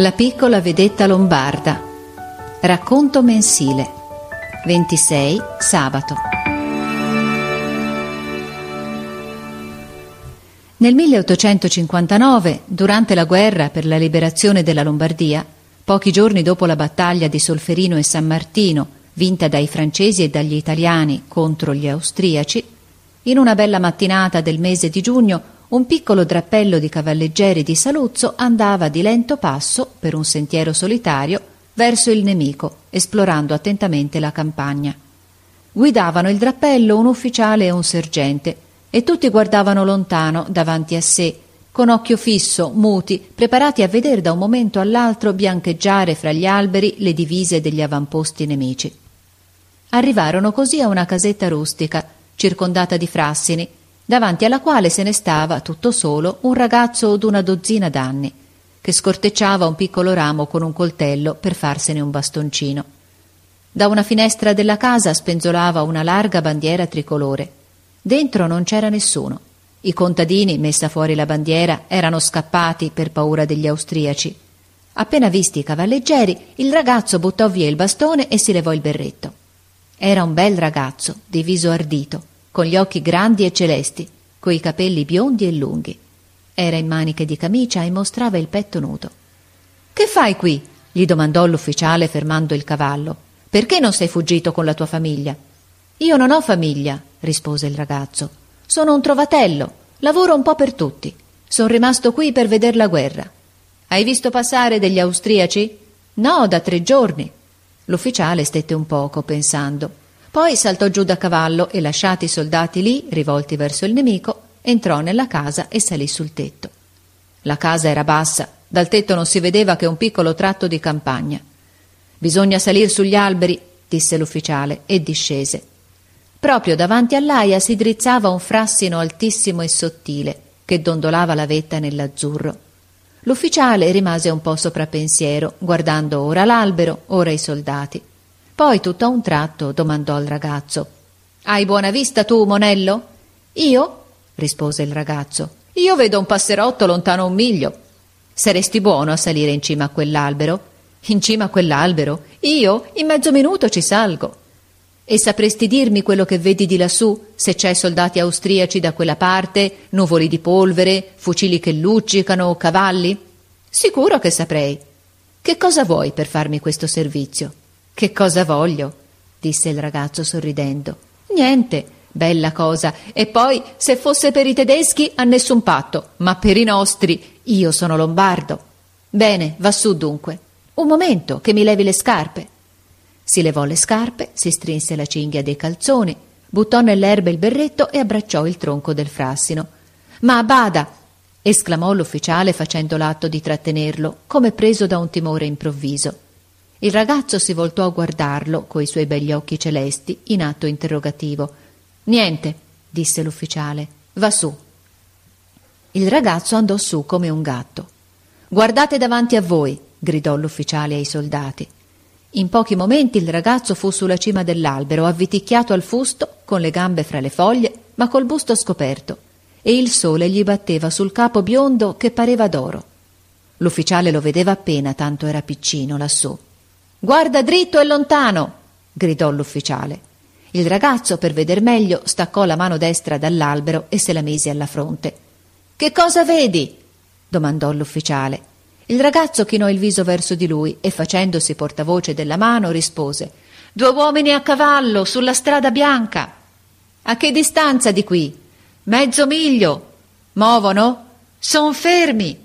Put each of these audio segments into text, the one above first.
La piccola vedetta lombarda. Racconto mensile. 26 sabato. Nel 1859, durante la guerra per la liberazione della Lombardia, pochi giorni dopo la battaglia di Solferino e San Martino, vinta dai francesi e dagli italiani contro gli austriaci, in una bella mattinata del mese di giugno un piccolo drappello di cavalleggeri di Saluzzo andava di lento passo, per un sentiero solitario, verso il nemico, esplorando attentamente la campagna. Guidavano il drappello un ufficiale e un sergente, e tutti guardavano lontano, davanti a sé, con occhio fisso, muti, preparati a vedere da un momento all'altro biancheggiare fra gli alberi le divise degli avamposti nemici. Arrivarono così a una casetta rustica, circondata di frassini, davanti alla quale se ne stava, tutto solo, un ragazzo d'una dozzina d'anni, che scortecciava un piccolo ramo con un coltello per farsene un bastoncino. Da una finestra della casa spenzolava una larga bandiera tricolore. Dentro non c'era nessuno. I contadini, messa fuori la bandiera, erano scappati per paura degli austriaci. Appena visti i cavalleggeri, il ragazzo buttò via il bastone e si levò il berretto. Era un bel ragazzo, di viso ardito, con gli occhi grandi e celesti, coi capelli biondi e lunghi. Era in maniche di camicia e mostrava il petto nudo. Che fai qui? gli domandò l'ufficiale fermando il cavallo. Perché non sei fuggito con la tua famiglia? Io non ho famiglia, rispose il ragazzo. Sono un trovatello, lavoro un po' per tutti. Sono rimasto qui per veder la guerra. Hai visto passare degli austriaci? No, da tre giorni. L'ufficiale stette un poco pensando. Poi saltò giù da cavallo e, lasciati i soldati lì, rivolti verso il nemico, entrò nella casa e salì sul tetto. La casa era bassa, dal tetto non si vedeva che un piccolo tratto di campagna. Bisogna salir sugli alberi, disse l'ufficiale, e discese. Proprio davanti all'aia si drizzava un frassino altissimo e sottile, che dondolava la vetta nell'azzurro. L'ufficiale rimase un po' soprapensiero, guardando ora l'albero, ora i soldati. Poi, tutto a un tratto, domandò al ragazzo Hai buona vista tu, Monello? Io? rispose il ragazzo. Io vedo un passerotto lontano un miglio. Saresti buono a salire in cima a quell'albero? In cima a quell'albero? Io? In mezzo minuto ci salgo. E sapresti dirmi quello che vedi di lassù, se c'è soldati austriaci da quella parte, nuvoli di polvere, fucili che luccicano, cavalli? Sicuro che saprei. Che cosa vuoi per farmi questo servizio? Che cosa voglio? disse il ragazzo sorridendo. Niente, bella cosa. E poi, se fosse per i tedeschi, a nessun patto, ma per i nostri, io sono lombardo. Bene, va su dunque. Un momento, che mi levi le scarpe. Si levò le scarpe, si strinse la cinghia dei calzoni, buttò nell'erba il berretto e abbracciò il tronco del frassino. Ma bada! esclamò l'ufficiale facendo l'atto di trattenerlo, come preso da un timore improvviso. Il ragazzo si voltò a guardarlo coi suoi begli occhi celesti in atto interrogativo. Niente, disse l'ufficiale. Va su. Il ragazzo andò su come un gatto. Guardate davanti a voi, gridò l'ufficiale ai soldati. In pochi momenti il ragazzo fu sulla cima dell'albero, avviticchiato al fusto, con le gambe fra le foglie, ma col busto scoperto, e il sole gli batteva sul capo biondo che pareva d'oro. L'ufficiale lo vedeva appena, tanto era piccino lassù. Guarda dritto e lontano! gridò l'ufficiale. Il ragazzo, per veder meglio, staccò la mano destra dall'albero e se la mise alla fronte. Che cosa vedi? domandò l'ufficiale. Il ragazzo chinò il viso verso di lui e, facendosi portavoce della mano, rispose Due uomini a cavallo sulla strada bianca. A che distanza di qui? Mezzo miglio. Movono? Son fermi.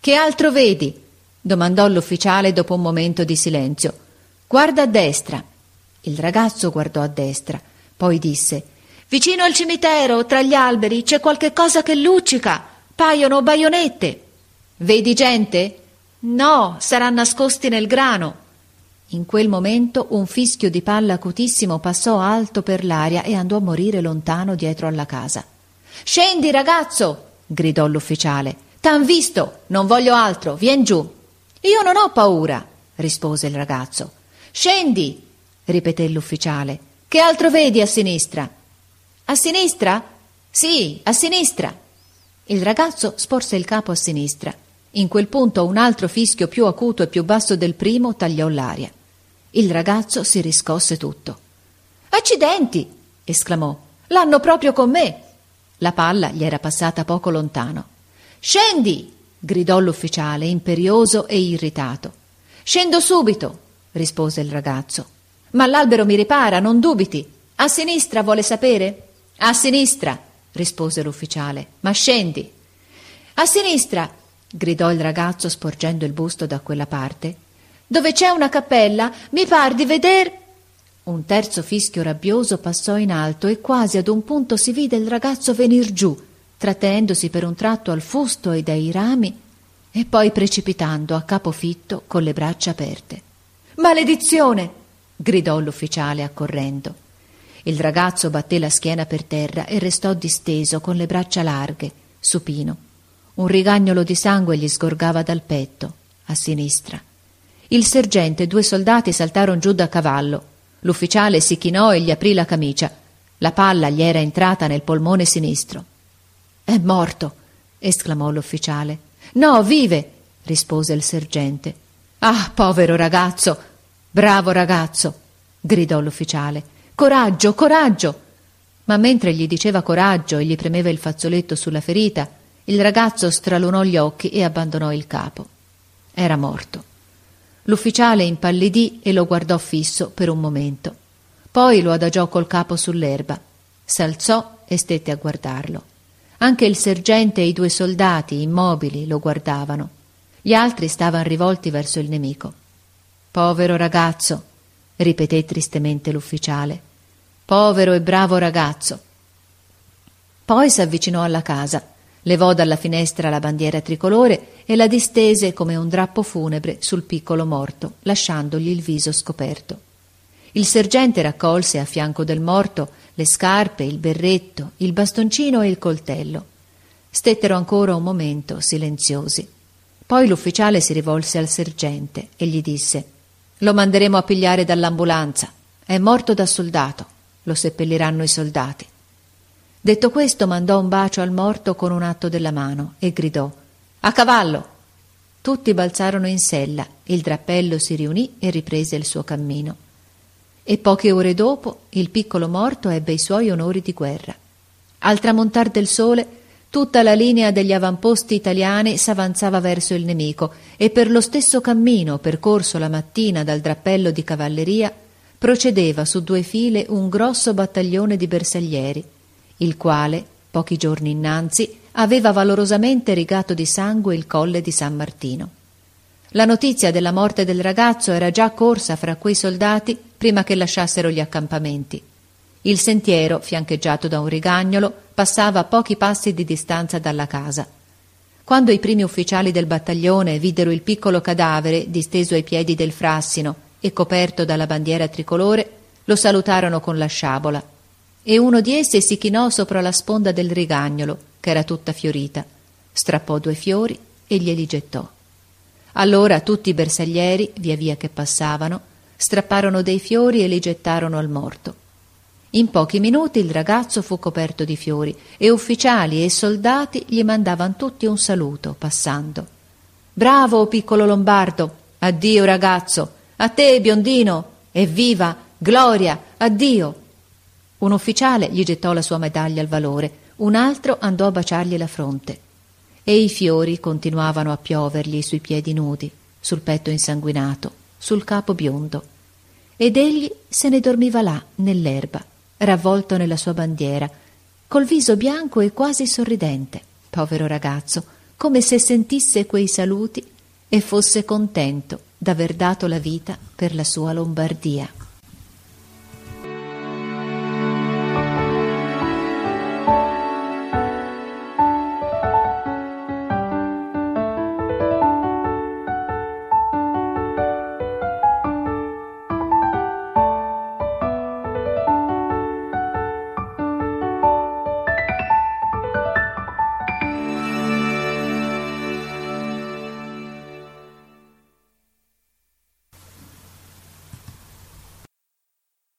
Che altro vedi? Domandò l'ufficiale dopo un momento di silenzio. Guarda a destra. Il ragazzo guardò a destra, poi disse Vicino al cimitero, tra gli alberi, c'è qualche cosa che luccica. Paiono baionette. Vedi gente? No, saranno nascosti nel grano. In quel momento un fischio di palla acutissimo passò alto per l'aria e andò a morire lontano dietro alla casa. Scendi, ragazzo! gridò l'ufficiale. T'han visto, non voglio altro, vien giù. Io non ho paura, rispose il ragazzo. Scendi, ripeté l'ufficiale. Che altro vedi a sinistra? A sinistra? Sì, a sinistra. Il ragazzo sporse il capo a sinistra. In quel punto un altro fischio più acuto e più basso del primo tagliò l'aria. Il ragazzo si riscosse tutto. Accidenti! esclamò. L'hanno proprio con me. La palla gli era passata poco lontano. Scendi! Gridò l'ufficiale, imperioso e irritato. Scendo subito, rispose il ragazzo. Ma l'albero mi ripara, non dubiti. A sinistra vuole sapere? A sinistra, rispose l'ufficiale. Ma scendi. A sinistra, gridò il ragazzo sporgendo il busto da quella parte. Dove c'è una cappella, mi par di veder. Un terzo fischio rabbioso passò in alto e quasi ad un punto si vide il ragazzo venir giù, trattenendosi per un tratto al fusto e dai rami, e poi precipitando a capo fitto con le braccia aperte. Maledizione! gridò l'ufficiale accorrendo. Il ragazzo batté la schiena per terra e restò disteso con le braccia larghe, supino. Un rigagnolo di sangue gli sgorgava dal petto, a sinistra. Il sergente e due soldati saltarono giù da cavallo L'ufficiale si chinò e gli aprì la camicia. La palla gli era entrata nel polmone sinistro. È morto, esclamò l'ufficiale. No, vive, rispose il sergente. Ah, povero ragazzo, bravo ragazzo, gridò l'ufficiale. Coraggio, coraggio. Ma mentre gli diceva coraggio e gli premeva il fazzoletto sulla ferita, il ragazzo stralunò gli occhi e abbandonò il capo. Era morto. L'ufficiale impallidì e lo guardò fisso per un momento. Poi lo adagiò col capo sull'erba. S'alzò e stette a guardarlo. Anche il sergente e i due soldati, immobili, lo guardavano. Gli altri stavano rivolti verso il nemico. Povero ragazzo, ripeté tristemente l'ufficiale. Povero e bravo ragazzo. Poi s'avvicinò alla casa levò dalla finestra la bandiera tricolore e la distese come un drappo funebre sul piccolo morto, lasciandogli il viso scoperto. Il sergente raccolse a fianco del morto le scarpe, il berretto, il bastoncino e il coltello. Stettero ancora un momento silenziosi. Poi l'ufficiale si rivolse al sergente e gli disse Lo manderemo a pigliare dall'ambulanza. È morto da soldato. Lo seppelliranno i soldati. Detto questo mandò un bacio al morto con un atto della mano e gridò A cavallo. Tutti balzarono in sella, il drappello si riunì e riprese il suo cammino. E poche ore dopo il piccolo morto ebbe i suoi onori di guerra. Al tramontar del sole tutta la linea degli avamposti italiani s'avanzava verso il nemico e per lo stesso cammino percorso la mattina dal drappello di cavalleria procedeva su due file un grosso battaglione di bersaglieri il quale, pochi giorni innanzi, aveva valorosamente rigato di sangue il colle di San Martino. La notizia della morte del ragazzo era già corsa fra quei soldati prima che lasciassero gli accampamenti. Il sentiero, fiancheggiato da un rigagnolo, passava a pochi passi di distanza dalla casa. Quando i primi ufficiali del battaglione videro il piccolo cadavere disteso ai piedi del frassino e coperto dalla bandiera tricolore, lo salutarono con la sciabola e uno di essi si chinò sopra la sponda del rigagnolo, che era tutta fiorita, strappò due fiori e glieli gettò. Allora tutti i bersaglieri, via via che passavano, strapparono dei fiori e li gettarono al morto. In pochi minuti il ragazzo fu coperto di fiori e ufficiali e soldati gli mandavano tutti un saluto, passando. Bravo, piccolo Lombardo! Addio, ragazzo! A te, biondino! Evviva! Gloria! Addio! Un ufficiale gli gettò la sua medaglia al valore, un altro andò a baciargli la fronte. E i fiori continuavano a piovergli sui piedi nudi, sul petto insanguinato, sul capo biondo. Ed egli se ne dormiva là, nell'erba, ravvolto nella sua bandiera, col viso bianco e quasi sorridente, povero ragazzo, come se sentisse quei saluti e fosse contento d'aver dato la vita per la sua Lombardia.